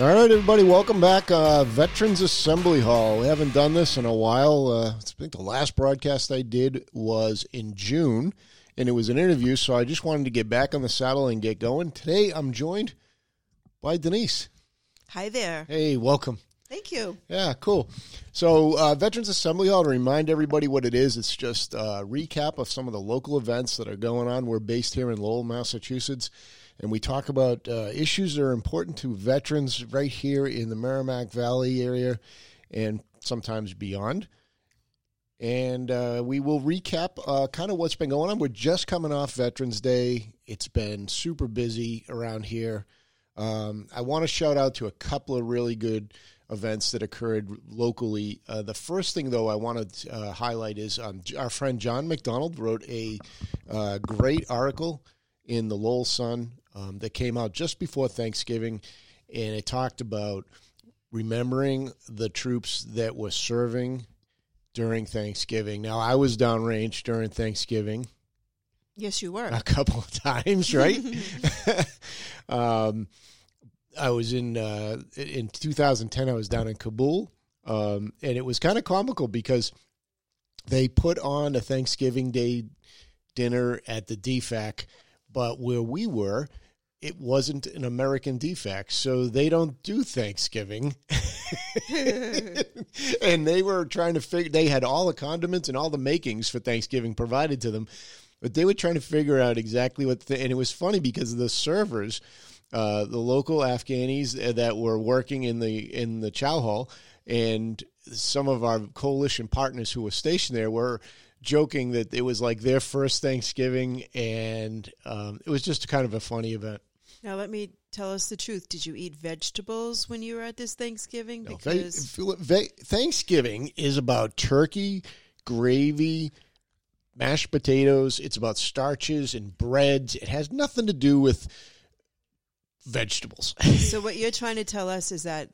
All right, everybody, welcome back. Uh, Veterans Assembly Hall. We haven't done this in a while. Uh, I think the last broadcast I did was in June, and it was an interview, so I just wanted to get back on the saddle and get going. Today, I'm joined by Denise. Hi there. Hey, welcome. Thank you. Yeah, cool. So, uh, Veterans Assembly Hall, to remind everybody what it is, it's just a recap of some of the local events that are going on. We're based here in Lowell, Massachusetts, and we talk about uh, issues that are important to veterans right here in the Merrimack Valley area and sometimes beyond. And uh, we will recap uh, kind of what's been going on. We're just coming off Veterans Day. It's been super busy around here. Um, I want to shout out to a couple of really good events that occurred locally. Uh, the first thing, though, I want to uh, highlight is um, our friend John McDonald wrote a uh, great article in the Lowell Sun um, that came out just before Thanksgiving, and it talked about remembering the troops that were serving during Thanksgiving. Now, I was downrange during Thanksgiving Yes, you were. a couple of times, right? um, I was in uh, in 2010. I was down in Kabul, um, and it was kind of comical because they put on a Thanksgiving Day dinner at the DFAC, but where we were, it wasn't an American DFAC. so they don't do Thanksgiving. and they were trying to figure. They had all the condiments and all the makings for Thanksgiving provided to them, but they were trying to figure out exactly what. The, and it was funny because the servers, uh, the local Afghanis that were working in the in the chow hall, and some of our coalition partners who were stationed there were joking that it was like their first Thanksgiving, and um, it was just kind of a funny event. Now let me tell us the truth. Did you eat vegetables when you were at this Thanksgiving? No, Because Ve- Ve- Thanksgiving is about turkey, gravy, mashed potatoes. It's about starches and breads. It has nothing to do with vegetables. so what you're trying to tell us is that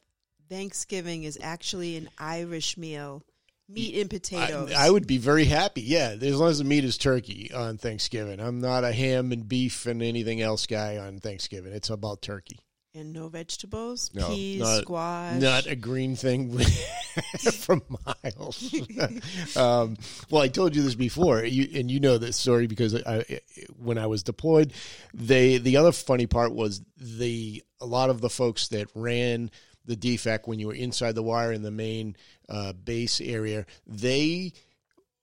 Thanksgiving is actually an Irish meal, meat and potatoes. I, I would be very happy. Yeah, as long as the meat is turkey on Thanksgiving. I'm not a ham and beef and anything else guy on Thanksgiving. It's about turkey. and no vegetables, No, peas, not- squash. Not a green thing from miles. um, well, I told you this before, you, and you know this story because I, when I was deployed, they the other funny part was the a lot of the folks that ran the DFAC when you were inside the wire in the main uh, base area, they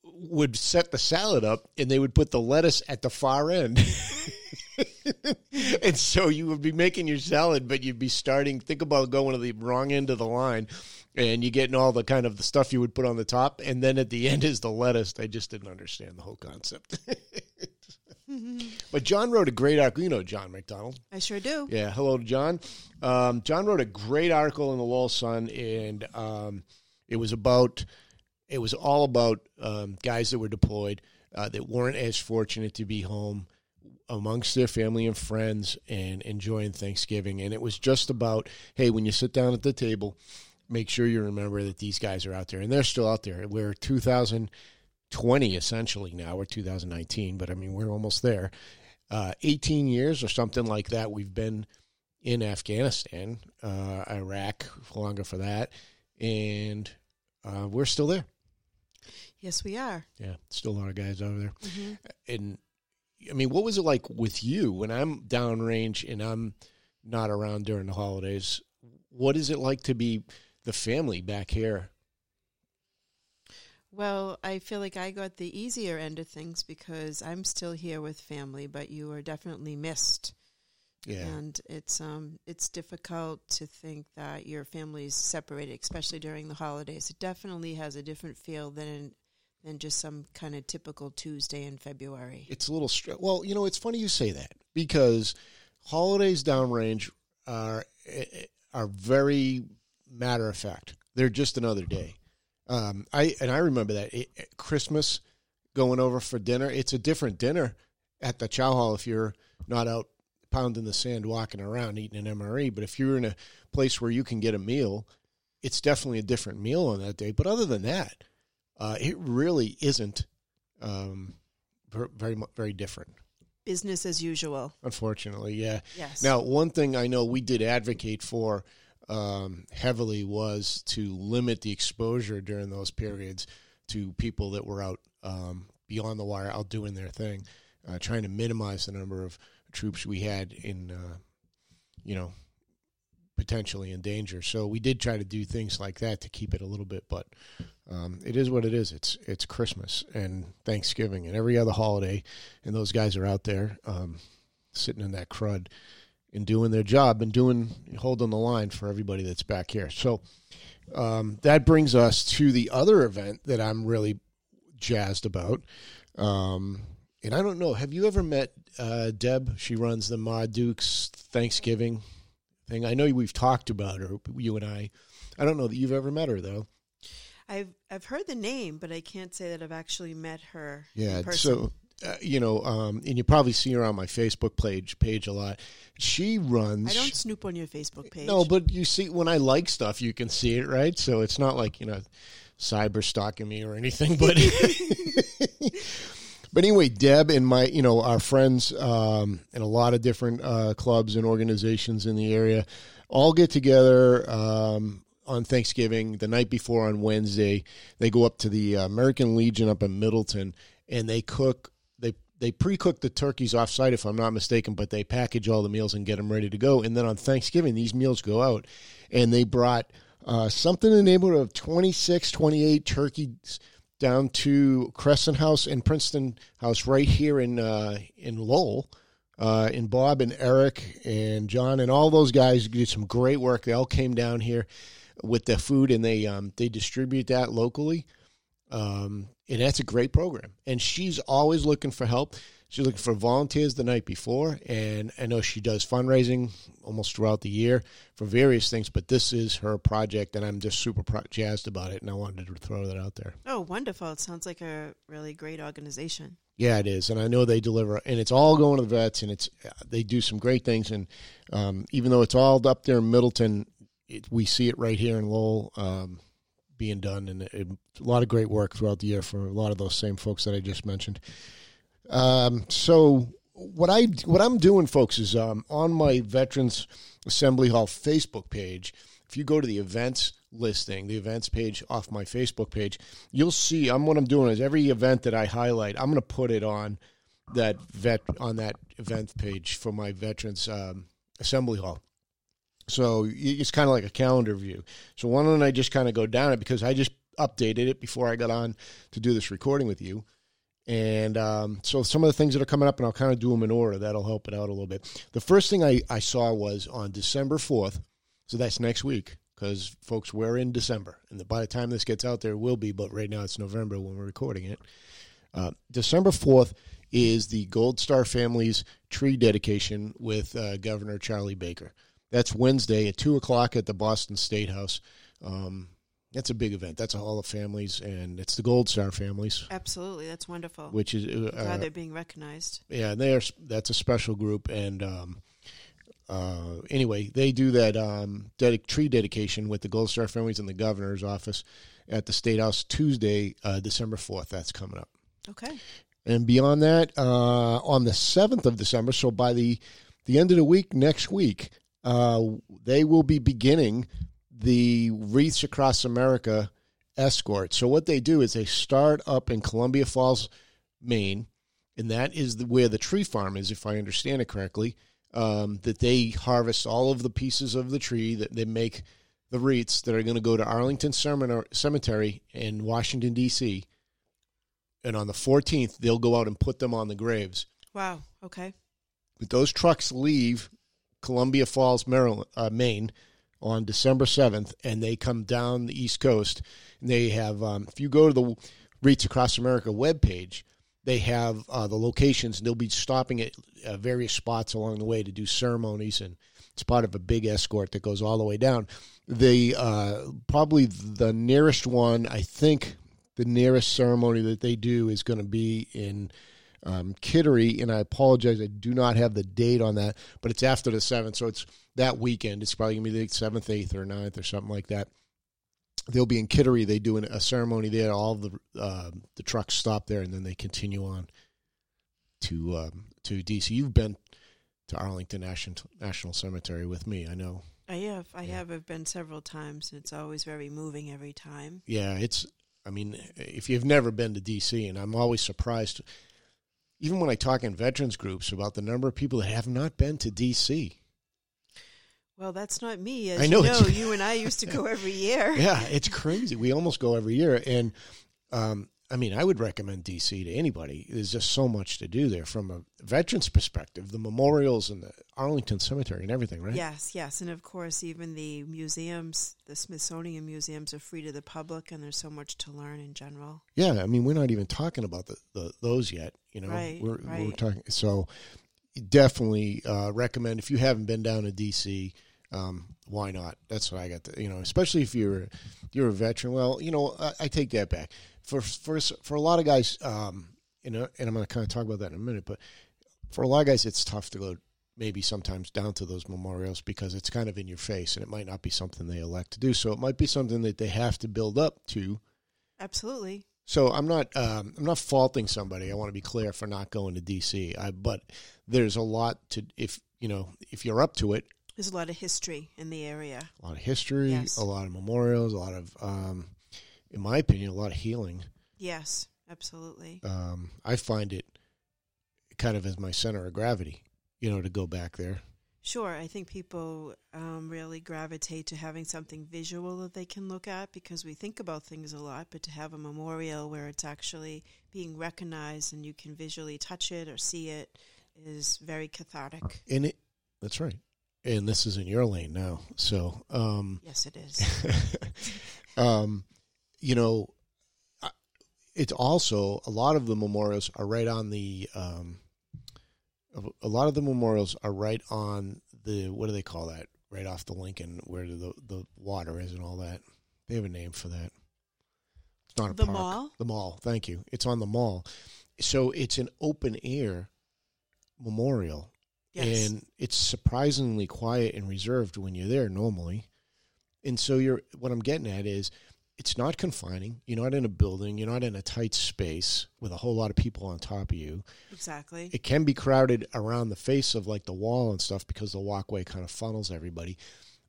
would set the salad up and they would put the lettuce at the far end. and so you would be making your salad, but you'd be starting. Think about going to the wrong end of the line, and you getting all the kind of the stuff you would put on the top, and then at the end is the lettuce. I just didn't understand the whole concept. but John wrote a great article. You know John McDonald. I sure do. Yeah, hello to John. Um, John wrote a great article in the Lowell Sun, and um, it was about it was all about um, guys that were deployed uh, that weren't as fortunate to be home amongst their family and friends and enjoying Thanksgiving. And it was just about hey, when you sit down at the table, make sure you remember that these guys are out there, and they're still out there. We're 2020 essentially now. We're 2019, but I mean we're almost there. Uh, 18 years or something like that. We've been in Afghanistan, uh, Iraq, longer for that, and uh, we're still there. Yes, we are. Yeah, still a lot of guys over there. Mhm. And I mean, what was it like with you when I'm downrange and I'm not around during the holidays? What is it like to be the family back here? Well, I feel like I got the easier end of things because I'm still here with family, but you are definitely missed. Yeah, And it's um it's difficult to think that your family's separated, especially during the holidays. It definitely has a different feel than than just some kind of typical Tuesday in February. it's a little str- well. You know, it's funny you say that because holidays downrange are eh, are very matter of fact. They're just another day. Um, I and I remember that it, it- Christmas going over for dinner. It's a different dinner at the chow hall if you're not out pounding the sand, walking around eating an MRE. But if you're in a place where you can get a meal, it's definitely a different meal on that day. But other than that, uh, it really isn't um, very very different. Business as usual. Unfortunately, yeah. Yes. Now, one thing I know we did advocate for um, heavily was to limit the exposure during those periods to people that were out um, beyond the wire, out doing their thing, uh, trying to minimize the number of troops we had in, uh, you know, potentially in danger. So we did try to do things like that to keep it a little bit, but um, it is what it is. It's it's Christmas and Thanksgiving and every other holiday, and those guys are out there um, sitting in that crud and doing their job and doing holding the line for everybody that's back here. So um, that brings us to the other event that I'm really jazzed about. Um, and I don't know, have you ever met uh, Deb? She runs the Ma Dukes Thanksgiving thing. I know we've talked about her, you and I. I don't know that you've ever met her though. I've I've heard the name, but I can't say that I've actually met her. Yeah, in person. so uh, you know, um, and you probably see her on my Facebook page page a lot. She runs. I don't snoop on your Facebook page. No, but you see, when I like stuff, you can see it, right? So it's not like you know, cyber stalking me or anything. But but anyway, Deb and my, you know, our friends um, and a lot of different uh, clubs and organizations in the area all get together um, on Thanksgiving the night before on Wednesday. They go up to the American Legion up in Middleton and they cook. They pre-cook the turkeys off-site, if I'm not mistaken, but they package all the meals and get them ready to go. And then on Thanksgiving, these meals go out, and they brought uh, something in the neighborhood of 26, 28 turkeys down to Crescent House and Princeton House right here in uh, in Lowell. Uh, and Bob and Eric and John and all those guys did some great work. They all came down here with the food and they um, they distribute that locally. Um, and that's a great program. And she's always looking for help. She's looking for volunteers the night before, and I know she does fundraising almost throughout the year for various things. But this is her project, and I'm just super pro- jazzed about it. And I wanted to throw that out there. Oh, wonderful! It sounds like a really great organization. Yeah, it is, and I know they deliver, and it's all going to the vets, and it's they do some great things. And um, even though it's all up there in Middleton, it, we see it right here in Lowell um, being done, and a lot of great work throughout the year for a lot of those same folks that I just mentioned. Um, so what I what I'm doing, folks, is um, on my Veterans Assembly Hall Facebook page. If you go to the events listing, the events page off my Facebook page, you'll see. I'm what I'm doing is every event that I highlight, I'm going to put it on that vet on that event page for my Veterans um, Assembly Hall. So it's kind of like a calendar view. So why don't I just kind of go down it because I just updated it before I got on to do this recording with you. And um, so some of the things that are coming up, and I'll kind of do them in order. That'll help it out a little bit. The first thing I, I saw was on December 4th. So that's next week because, folks, we're in December. And by the time this gets out there, will be. But right now it's November when we're recording it. Uh, December 4th is the Gold Star Families tree dedication with uh, Governor Charlie Baker. That's Wednesday at 2 o'clock at the Boston State House. Um, that's a big event. That's a Hall of Families, and it's the Gold Star Families. Absolutely, that's wonderful. Which is uh, glad they're being recognized. Yeah, and they are. That's a special group, and um, uh, anyway, they do that um, dedic- tree dedication with the Gold Star Families in the governor's office at the State House Tuesday, uh, December fourth. That's coming up. Okay. And beyond that, uh, on the seventh of December, so by the the end of the week next week, uh, they will be beginning the Wreaths Across America escort. So what they do is they start up in Columbia Falls, Maine, and that is the, where the tree farm is, if I understand it correctly. Um, that they harvest all of the pieces of the tree that they make the wreaths that are going to go to Arlington Cemetery in Washington D.C. And on the 14th, they'll go out and put them on the graves. Wow. Okay. But those trucks leave Columbia Falls, Maryland, uh, Maine, on December 7th, and they come down the East Coast. And they have, um, if you go to the Wreaths Across America webpage, they have uh, the locations, and they'll be stopping at uh, various spots along the way to do ceremonies, and it's part of a big escort that goes all the way down. The uh, probably the nearest one, I think, the nearest ceremony that they do is going to be in um, Kittery, and I apologize, I do not have the date on that, but it's after the seventh, so it's that weekend. It's probably gonna be the seventh, eighth, or 9th or something like that. They'll be in Kittery. They do a ceremony there. All the uh, the trucks stop there, and then they continue on to um, to DC. You've been to Arlington National National Cemetery with me, I know. I have. I have. I've been several times. It's always very moving every time. Yeah, it's. I mean, if you've never been to DC, and I'm always surprised, even when I talk in veterans groups about the number of people that have not been to DC. Well, that's not me. As I know you know, you and I used to go every year. Yeah, it's crazy. We almost go every year, and um, I mean, I would recommend DC to anybody. There's just so much to do there from a veterans perspective. The memorials and the Arlington Cemetery and everything, right? Yes, yes, and of course, even the museums, the Smithsonian museums, are free to the public, and there's so much to learn in general. Yeah, I mean, we're not even talking about the, the those yet. You know, Right, we're we're talking. So, definitely uh, recommend if you haven't been down to DC. Um, why not? That's what I got. To, you know, especially if you're you're a veteran. Well, you know, I, I take that back. For for for a lot of guys, um, you know, and I'm going to kind of talk about that in a minute. But for a lot of guys, it's tough to go maybe sometimes down to those memorials because it's kind of in your face, and it might not be something they elect to do. So it might be something that they have to build up to Absolutely. so I'm not um, I'm not faulting somebody. I want to be clear for not going to DC. I, but there's a lot to if you know if you're up to it. There's a lot of history in the area. A lot of history, Yes. a lot of memorials, a lot of, um, in my opinion, a lot of healing. Yes, absolutely. Um, I find it kind of as my center of gravity. You know, to go back there. Sure, I think people um, really gravitate to having something visual that they can look at because we think about things a lot, but to have a memorial where it's actually being recognized and you can visually touch it or see it is very cathartic. And it, that's right. And this is in your lane now. So, um, Yes, it is. um, you know, it's also a lot of the memorials are right on the. Um, a- lot of the memorials are right on the what do they call that? Right off the Lincoln, where the the water is and all that. They have a name for that. It's not a The park. mall? The mall. Thank you. It's on the mall, so it's an open air memorial Yes. and it's surprisingly quiet and reserved when you're there normally. And so you're what I'm getting at is it's not confining. You're not in a building, you're not in a tight space with a whole lot of people on top of you. exactly. It can be crowded around the face of like the wall and stuff because the walkway kind of funnels everybody.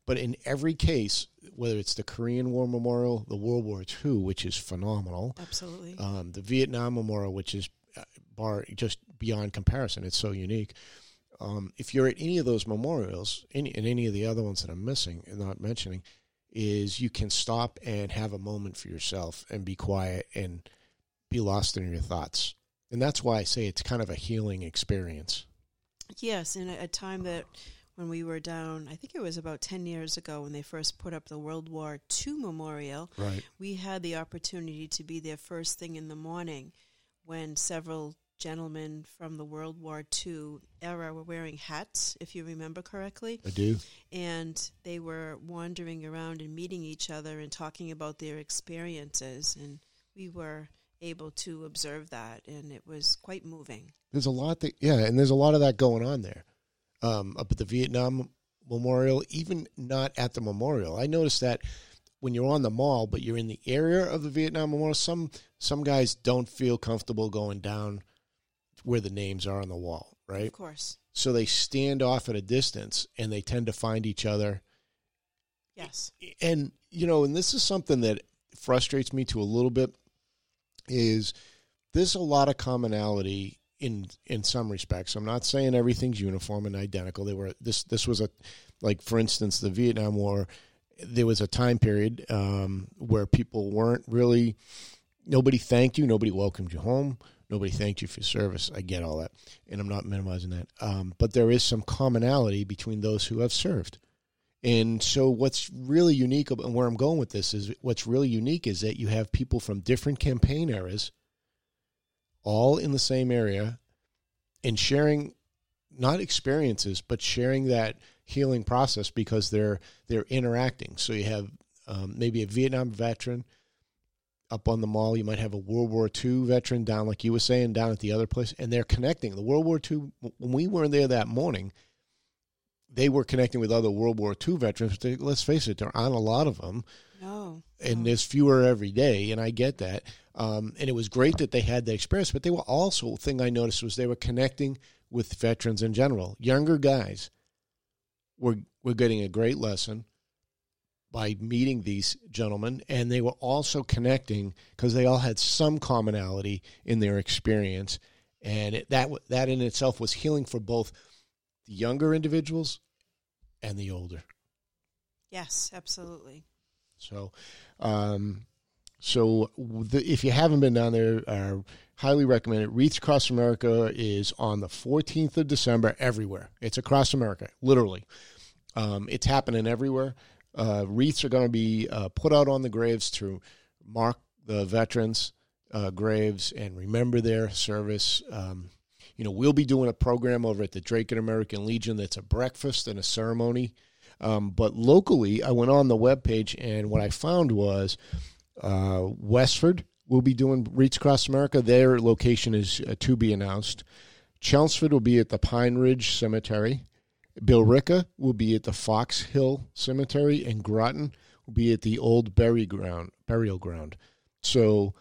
But in every case, whether it's the Korean War Memorial, the World War II, which is phenomenal, Absolutely. um, the Vietnam Memorial, which is uh, bar just beyond comparison. It's so unique. Um, if you're at any of those memorials, any, and any of the other ones that I'm missing and not mentioning, is you can stop and have a moment for yourself and be quiet and be lost in your thoughts. And that's why I say it's kind of a healing experience. Yes, in a, a time that when we were down, I think it was about 10 years ago when they first put up the World War II memorial, Right. we had the opportunity to be there first thing in the morning when several gentlemen from the World War II era were wearing hats, if you remember correctly, I do. and they were wandering around and meeting each other and talking about their experiences, and we were able to observe that, and it was quite moving. There's a lot that, yeah, and there's a lot of that going on there. Um, up at the Vietnam Memorial, even not at the memorial. I noticed that when you're on the mall, but you're in the area of the Vietnam Memorial, some some guys don't feel comfortable going down where the names are on the wall, right? Of course. So they stand off at a distance and they tend to find each other. Yes. And you know, and this is something that frustrates me to a little bit is there's a lot of commonality in in some respects. I'm not saying everything's uniform and identical. They were this this was a like for instance the Vietnam War. There was a time period um, where people weren't really nobody thanked you, nobody welcomed you home, nobody thanked you for your service. I get all that, and I'm not minimizing that. Um, but there is some commonality between those who have served. And so, what's really unique, and where I'm going with this is what's really unique is that you have people from different campaign eras, all in the same area, and sharing not experiences, but sharing that healing process because they're they're interacting. So you have um, maybe a Vietnam veteran up on the mall. You might have a World War II veteran down, like you were saying, down at the other place, and they're connecting. The World War II. When we weren't there that morning, they were connecting with other World War II veterans. They, let's face it, there aren't a lot of them, No. and no. there's fewer every day, and I get that. Um, and it was great that they had that experience, but they were also thing I noticed was they were connecting with veterans in general, younger guys we're we're getting a great lesson by meeting these gentlemen, and they were also connecting because they all had some commonality in their experience, and it, that that in itself was healing for both the younger individuals and the older. Yes, absolutely. So, um, so the, if you haven't been down there, I highly recommend it. Wreaths Across America is on the 14th of December everywhere. It's across America, literally. Um, it's happening everywhere. Uh, wreaths are going to be uh, put out on the graves to mark the veterans' uh, graves and remember their service. Um, you know, we'll be doing a program over at the Dracut American Legion that's a breakfast and a ceremony. Um, but locally, I went on the webpage and what I found was uh, Westford will be doing Wreaths Across America. Their location is uh, to be announced. Chelmsford will be at the Pine Ridge Cemetery. Billerica will be at the Fox Hill Cemetery, and Groton will be at the Old Bury Ground Burial Ground. So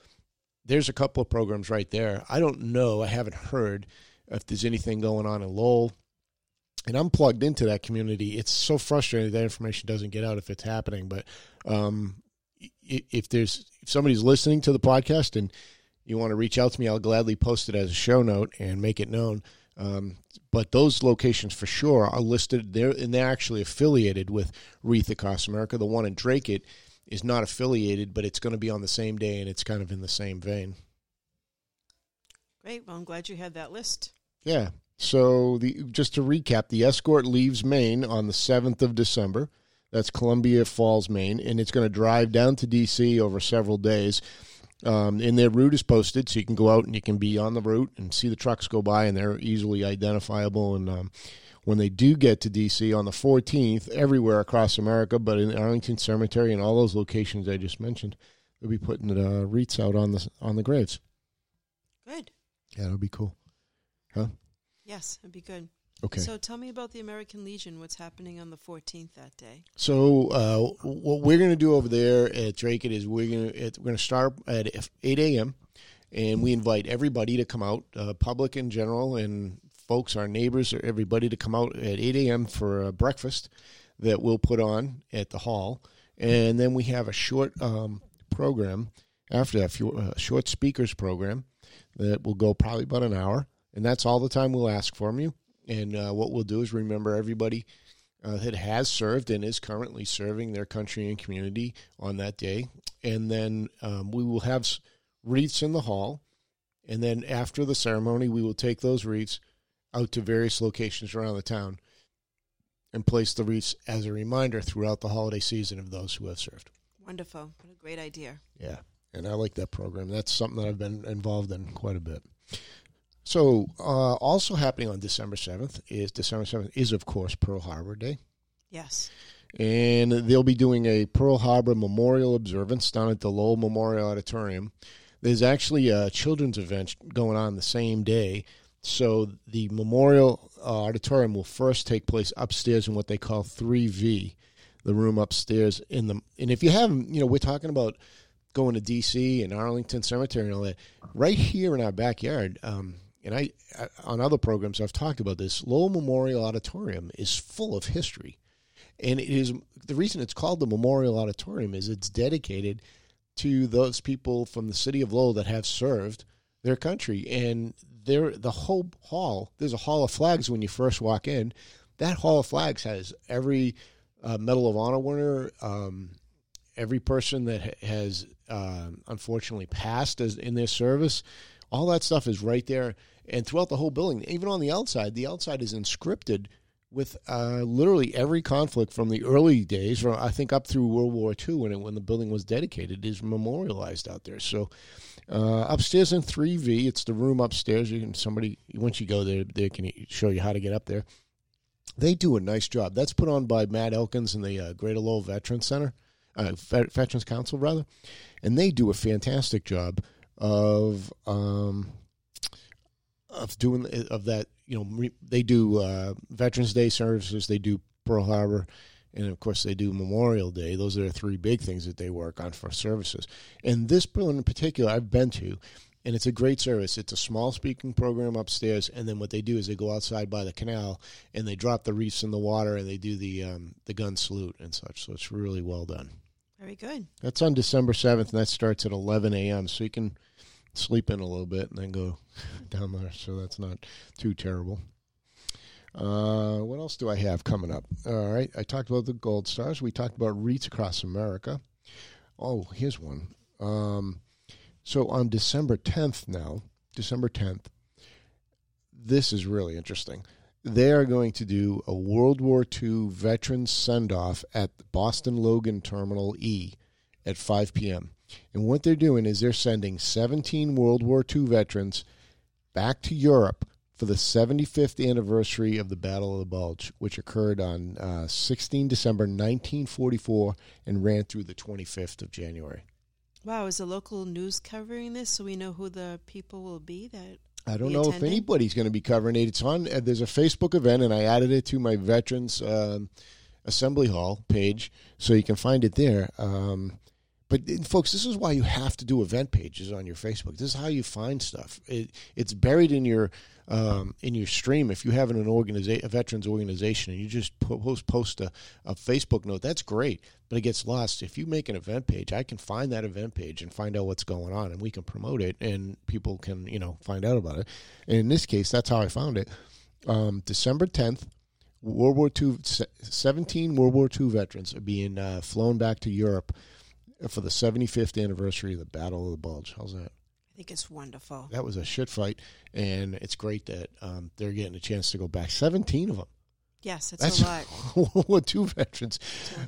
there's a couple of programs right there. I don't know. I haven't heard if there's anything going on in Lowell. And I'm plugged into that community. It's so frustrating that information doesn't get out if it's happening. But um, if there's if somebody's listening to the podcast and you want to reach out to me, I'll gladly post it as a show note and make it known. Um, but those locations for sure are listed there, and they're actually affiliated with Wreath Across America. The one in Dracut is not affiliated, but it's going to be on the same day, and it's kind of in the same vein. Great. Well, I'm glad you had that list. Yeah. So the just to recap, the escort leaves Maine on the seventh of December. That's Columbia Falls, Maine, and it's going to drive down to D.C. over several days. Um, and their route is posted, so you can go out and you can be on the route and see the trucks go by, and they're easily identifiable. And um, when they do get to D.C. on the 14th, everywhere across America, but in Arlington Cemetery and all those locations I just mentioned, they'll be putting the uh, wreaths out on the on the graves. Good. Yeah, that'll be cool. Huh? Yes, it'd be good. Okay. So tell me about the American Legion. What's happening on the 14th that day? So uh, what we're going to do over there at Dracut is we're going to we're going to start at 8 a.m. and we invite everybody to come out, uh, public in general, and folks, our neighbors, or everybody to come out at 8 a.m. for a breakfast that we'll put on at the hall, and then we have a short um, program after that, a uh, short speakers program that will go probably about an hour, and that's all the time we'll ask from you. And uh, what we'll do is remember everybody uh, that has served and is currently serving their country and community on that day. And then um, we will have wreaths in the hall. And then after the ceremony, we will take those wreaths out to various locations around the town and place the wreaths as a reminder throughout the holiday season of those who have served. Wonderful. What a great idea. Yeah. And I like that program. That's something that I've been involved in quite a bit. So, uh, also happening on December 7th is December 7th is, of course, Pearl Harbor Day. Yes. And they'll be doing a Pearl Harbor Memorial Observance down at the Lowell Memorial Auditorium. There's actually a children's event going on the same day. So, the Memorial uh, Auditorium will first take place upstairs in what they call 3V, the room upstairs in the. And if you haven't, you know, we're talking about going to D.C. and Arlington Cemetery and all that. Right here in our backyard, um, and I, on other programs I've talked about this. Lowell Memorial Auditorium is full of history, and it is the reason it's called the Memorial Auditorium is it's dedicated to those people from the city of Lowell that have served their country, and there the whole hall. There's a hall of flags when you first walk in. That hall of flags has every uh, Medal of Honor winner, um, every person that has uh, unfortunately passed as in their service. All that stuff is right there and throughout the whole building, even on the outside, the outside is inscripted with uh, literally every conflict from the early days, from I think up through World War II, when it, when the building was dedicated, is memorialized out there. So uh, upstairs in 3V, it's the room upstairs. You can somebody once you go there, they can show you how to get up there. They do a nice job. That's put on by Matt Elkins and the uh, Greater Lowell Veterans Center, uh, Veterans Council rather, and they do a fantastic job of. Um, of doing of that. You know, they do uh, Veterans Day services. They do Pearl Harbor, and of course they do Memorial Day. Those are the three big things that they work on for services. And this building in particular, I've been to, and it's a great service. It's a small speaking program upstairs, and then what they do is they go outside by the canal and they drop the wreaths in the water and they do the um, the gun salute and such. So it's really well done. Very good. That's on December seventh, and that starts at eleven a.m. So you can sleep in a little bit and then go down there. So that's not too terrible. Uh, what else do I have coming up? All right, I talked about the Gold Stars. We talked about wreaths across America. Oh, here's one. Um, so on December 10th now, December 10th, this is really interesting. They are going to do a World War II veterans send off at Boston Logan Terminal E at 5 p.m. And what they're doing is they're sending 17 World War II veterans back to Europe for the 75th anniversary of the Battle of the Bulge, which occurred on uh, 16 December 1944 and ran through the 25th of January. Wow, is the local news covering this so we know who the people will be that I don't know if anybody's going to be covering it. It's on. Uh, there's a Facebook event, and I added it to my Veterans um, Assembly Hall page, so you can find it there. Um, but uh, folks, this is why you have to do event pages on your Facebook. This is how you find stuff. It, it's buried in your um, in your stream. If you have an organization, a veterans organization and you just post post a, a Facebook note, that's great. But it gets lost. If you make an event page, I can find that event page and find out what's going on, and we can promote it, and people can you know find out about it. And in this case, that's how I found it. Um, December tenth. World War II, 17 World War II veterans are being uh, flown back to Europe for the 75th anniversary of the Battle of the Bulge. How's that? I think it's wonderful. That was a shit fight, and it's great that um, they're getting a chance to go back. 17 of them. Yes, it's That's a lot. World War II veterans.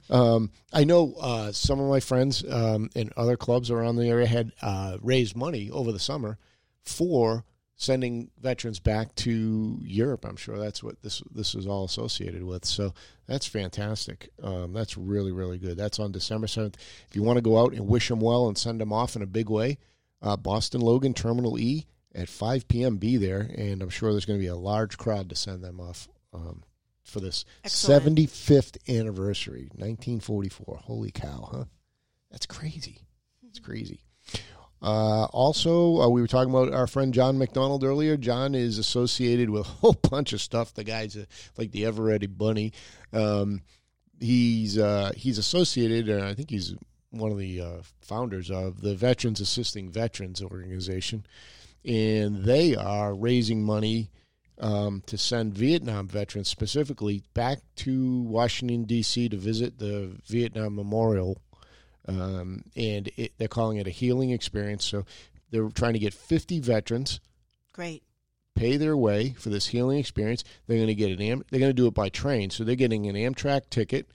Um, I know uh, some of my friends um, in other clubs around the area had uh, raised money over the summer for sending veterans back to Europe. I'm sure that's what this this is all associated with. So that's fantastic. Um, that's really really good. That's on December 7th. If you want to go out and wish them well and send them off in a big way, uh, Boston Logan Terminal E at 5 p.m. Be there, and I'm sure there's going to be a large crowd to send them off. Um, for this Excellent. 75th anniversary, 1944. Holy cow, huh? That's crazy. It's crazy. Uh, also, uh, we were talking about our friend John McDonald earlier. John is associated with a whole bunch of stuff. The guy's a, like the ever ready bunny. Um, he's uh, he's associated, and I think he's one of the uh, founders of the Veterans Assisting Veterans organization, and they are raising money um, to send Vietnam veterans specifically back to Washington D.C. to visit the Vietnam Memorial, um, and it, they're calling it a healing experience. So they're trying to get 50 veterans Great. pay their way for this healing experience. They're going to get an Am- they're going to do it by train, so they're getting an Amtrak ticket.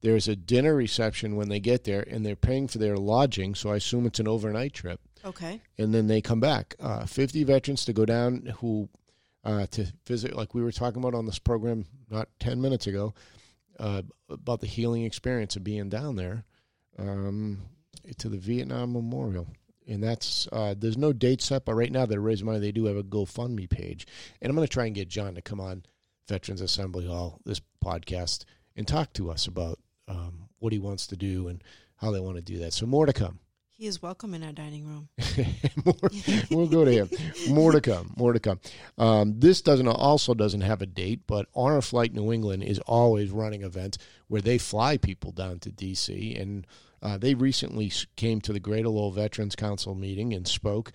There's a dinner reception when they get there, and they're paying for their lodging. So I assume it's an overnight trip Okay. and then they come back. Uh, 50 veterans to go down who uh, to visit, like we were talking about on this program not 10 minutes ago, uh, about the healing experience of being down there um, to the Vietnam Memorial. And that's uh, there's no date set, but right now they're raising money. They do have a GoFundMe page, and I'm going to try and get John to come on Veterans Assembly Hall this podcast and talk to us about um, what he wants to do and how they want to do that. So more to come. He is welcome in our dining room. more, we'll go to him. More to come. More to come. Um, this doesn't also doesn't have a date, but Honor Flight New England is always running events where they fly people down to DC, and uh, they recently came to the Greater Lowell Veterans Council meeting and spoke.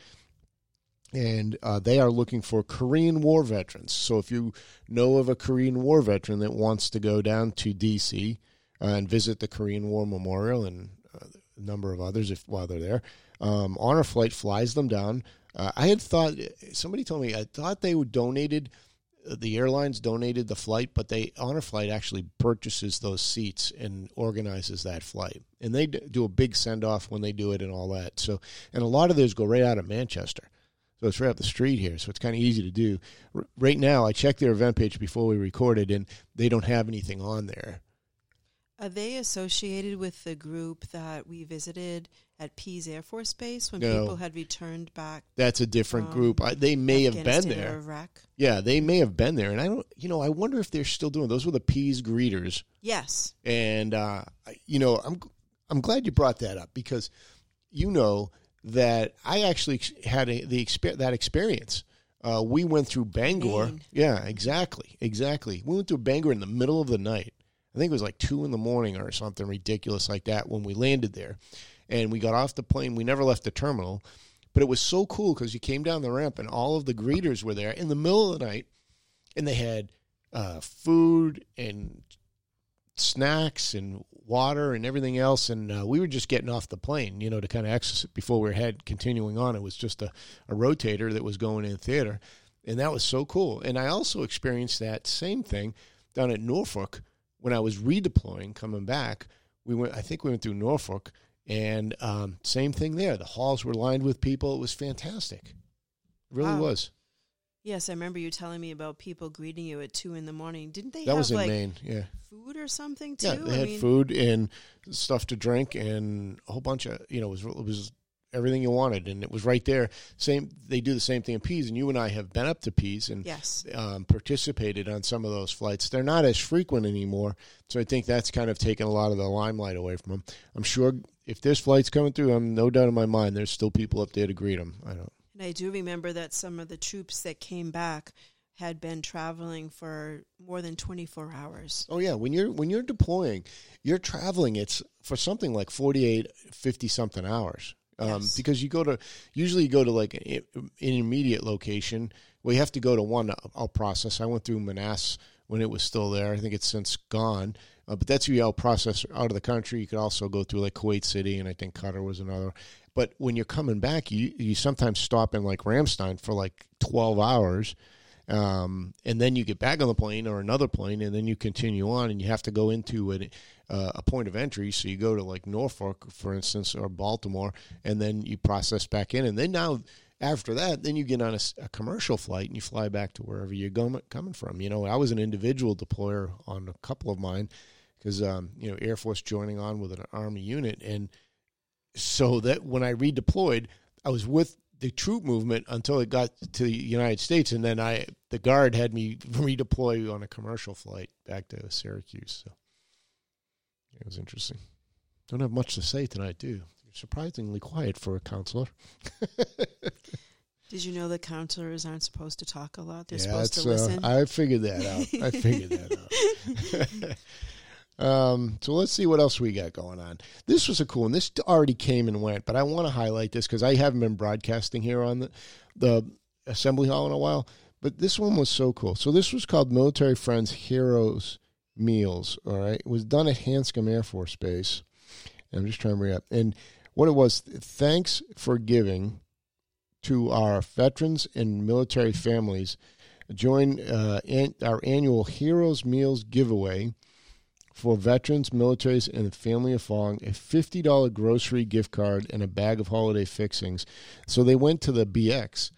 And uh, they are looking for Korean War veterans. So if you know of a Korean War veteran that wants to go down to DC uh, and visit the Korean War Memorial and uh, a number of others if while they're there. Um, Honor Flight flies them down. Uh, I had thought somebody told me I thought they would donated the airlines donated the flight, but they Honor Flight actually purchases those seats and organizes that flight, and they do a big send off when they do it and all that. So, and a lot of those go right out of Manchester. So it's right up the street here, so it's kind of easy to do. R- right now, I checked their event page before we recorded, and they don't have anything on there. Are they associated with the group that we visited at Pease Air Force Base when No. people had returned back? That's a different group. I, they may have been there. Iraq? Yeah, they may have been there, and I don't. You know, I wonder if they're still doing. Those were the Pease greeters, Yes. and uh, you know, I'm I'm glad you brought that up because you know that I actually had a, the exper- that experience. Uh, we went through Bangor. Maine. Yeah, exactly, exactly. We went through Bangor in the middle of the night. I think it was like two in the morning or something ridiculous like that when we landed there, and we got off the plane. We never left the terminal, but it was so cool because you came down the ramp and all of the greeters were there in the middle of the night, and they had uh, food and snacks and water and everything else. And uh, we were just getting off the plane, you know, to kind of access it before we were head continuing on. It was just a, a rotator that was going in theater. And that was so cool. And I also experienced that same thing down at Norfolk when I was redeploying coming back. We went, I think we went through Norfolk, and um, same thing there. The halls were lined with people. It was fantastic. It really Wow. was. Yes, I remember you telling me about people greeting you at two in the morning. Didn't they That have was in like Maine. Yeah. food or something too? Yeah, they I had mean, food and stuff to drink and a whole bunch of you know it was it was everything you wanted and it was right there. Same they do the same thing in Pease and you and I have been up to Pease and Yes. um, participated on some of those flights. They're not as frequent anymore, so I think that's kind of taken a lot of the limelight away from them. I'm sure if there's flights coming through, I'm no doubt in my mind there's still people up there to greet them. I don't. And I do remember that some of the troops that came back had been traveling for more than 24 hours. Oh yeah, when you're when you're deploying, you're traveling. It's for something like 48, 50 something hours. Um, Yes. Because you go to usually you go to like an intermediate location. Well, you have to go to one. I'll process. I went through Manassas when it was still there. I think it's since gone. Uh, but that's out process out of the country. You could also go through like Kuwait City, and I think Qatar was another. But when you're coming back, you you sometimes stop in like Ramstein for like twelve hours um, and then you get back on the plane or another plane, and then you continue on, and you have to go into an, uh, a point of entry. So you go to like Norfolk, for instance, or Baltimore, and then you process back in, and then now after that, then you get on a commercial flight and you fly back to wherever you're coming from. You know, I was an individual deployer on a couple of mine because um, you know Air Force joining on with an Army unit, and so that when I redeployed, I was with the troop movement until it got to the United States, and then I the guard had me redeploy on a commercial flight back to Syracuse. So it was interesting. Don't have much to say tonight, do you? You're surprisingly quiet for a counselor. Did you know that counselors aren't supposed to talk a lot? They're Yeah, supposed to uh, listen. I figured that out. I figured that out. um, so let's see what else we got going on. This was a cool one. This already came and went, but I want to highlight this because I haven't been broadcasting here on the, the assembly hall in a while. But this one was so cool. So this was called Military Friends Heroes Meals. All right, it was done at Hanscom Air Force Base. And I'm just trying to bring up. And what it was, thanks for giving to our veterans and military families. Join uh, an, our annual Heroes Meals giveaway for veterans, militaries, and the family of Fong. A $50 grocery gift card and a bag of holiday fixings. So they went to the BX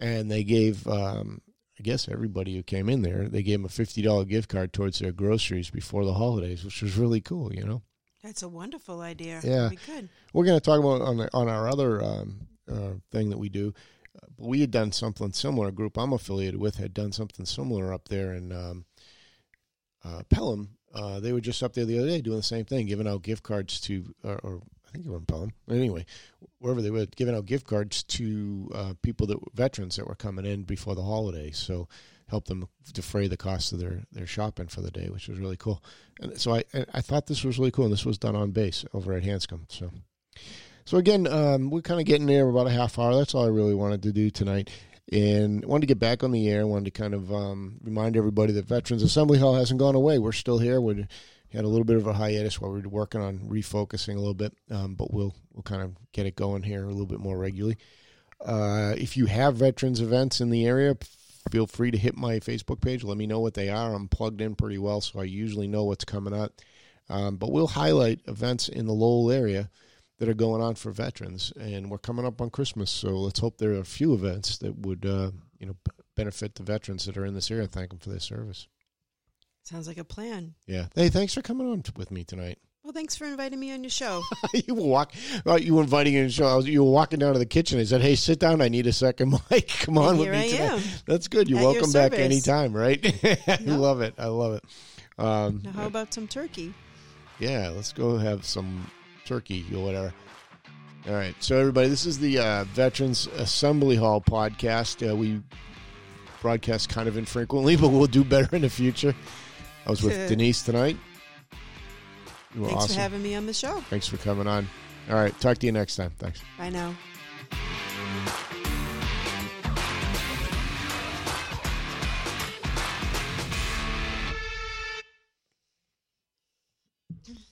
and they gave, um, I guess, everybody who came in there, they gave them a $50 gift card towards their groceries before the holidays, which was really cool, you know? That's a wonderful idea. Yeah. Very good. We're going to talk about on the, on our other um, uh, thing that we do. Uh, we had done something similar. A group I'm affiliated with had done something similar up there in um, uh, Pelham. Uh, they were just up there the other day doing the same thing, giving out gift cards to, or, or I think they were in Pelham. Anyway, wherever they were, giving out gift cards to uh, people that veterans that were coming in before the holiday. So help them defray the cost of their, their shopping for the day, which was really cool. And so I I thought this was really cool, and this was done on base over at Hanscom. So. So again, um, we're kind of getting there about a half hour. That's all I really wanted to do tonight, and wanted to get back on the air. Wanted to kind of um, remind everybody that Veterans Assembly Hall hasn't gone away. We're still here. We had a little bit of a hiatus while we were working on refocusing a little bit, um, but we'll we'll kind of get it going here a little bit more regularly. Uh, if you have veterans events in the area, feel free to hit my Facebook page. Let me know what they are. I'm plugged in pretty well, so I usually know what's coming up. Um, but we'll highlight events in the Lowell area that are going on for veterans, and we're coming up on Christmas, so let's hope there are a few events that would, uh, you know, benefit the veterans that are in this area. Thank them for their service. Sounds like a plan. Yeah. Hey, thanks for coming on t- with me tonight. Well, thanks for inviting me on your show. you were walk, well, you were inviting in the show. I was, you were walking down to the kitchen. I said, "Hey, sit down. I need a second mic. Come on And with me I tonight." am. That's good. You're At welcome back anytime, right? I No. love it. I love it. Um, Now, how about some turkey? yeah, let's go have some turkey or whatever. All right. So, everybody, this is the uh, Veterans Assembly Hall podcast. Uh, we broadcast kind of infrequently, but we'll do better in the future. I was with Denise tonight. Thanks awesome. for having me on the show. Thanks for coming on. All right. Talk to you next time. Thanks. Bye now.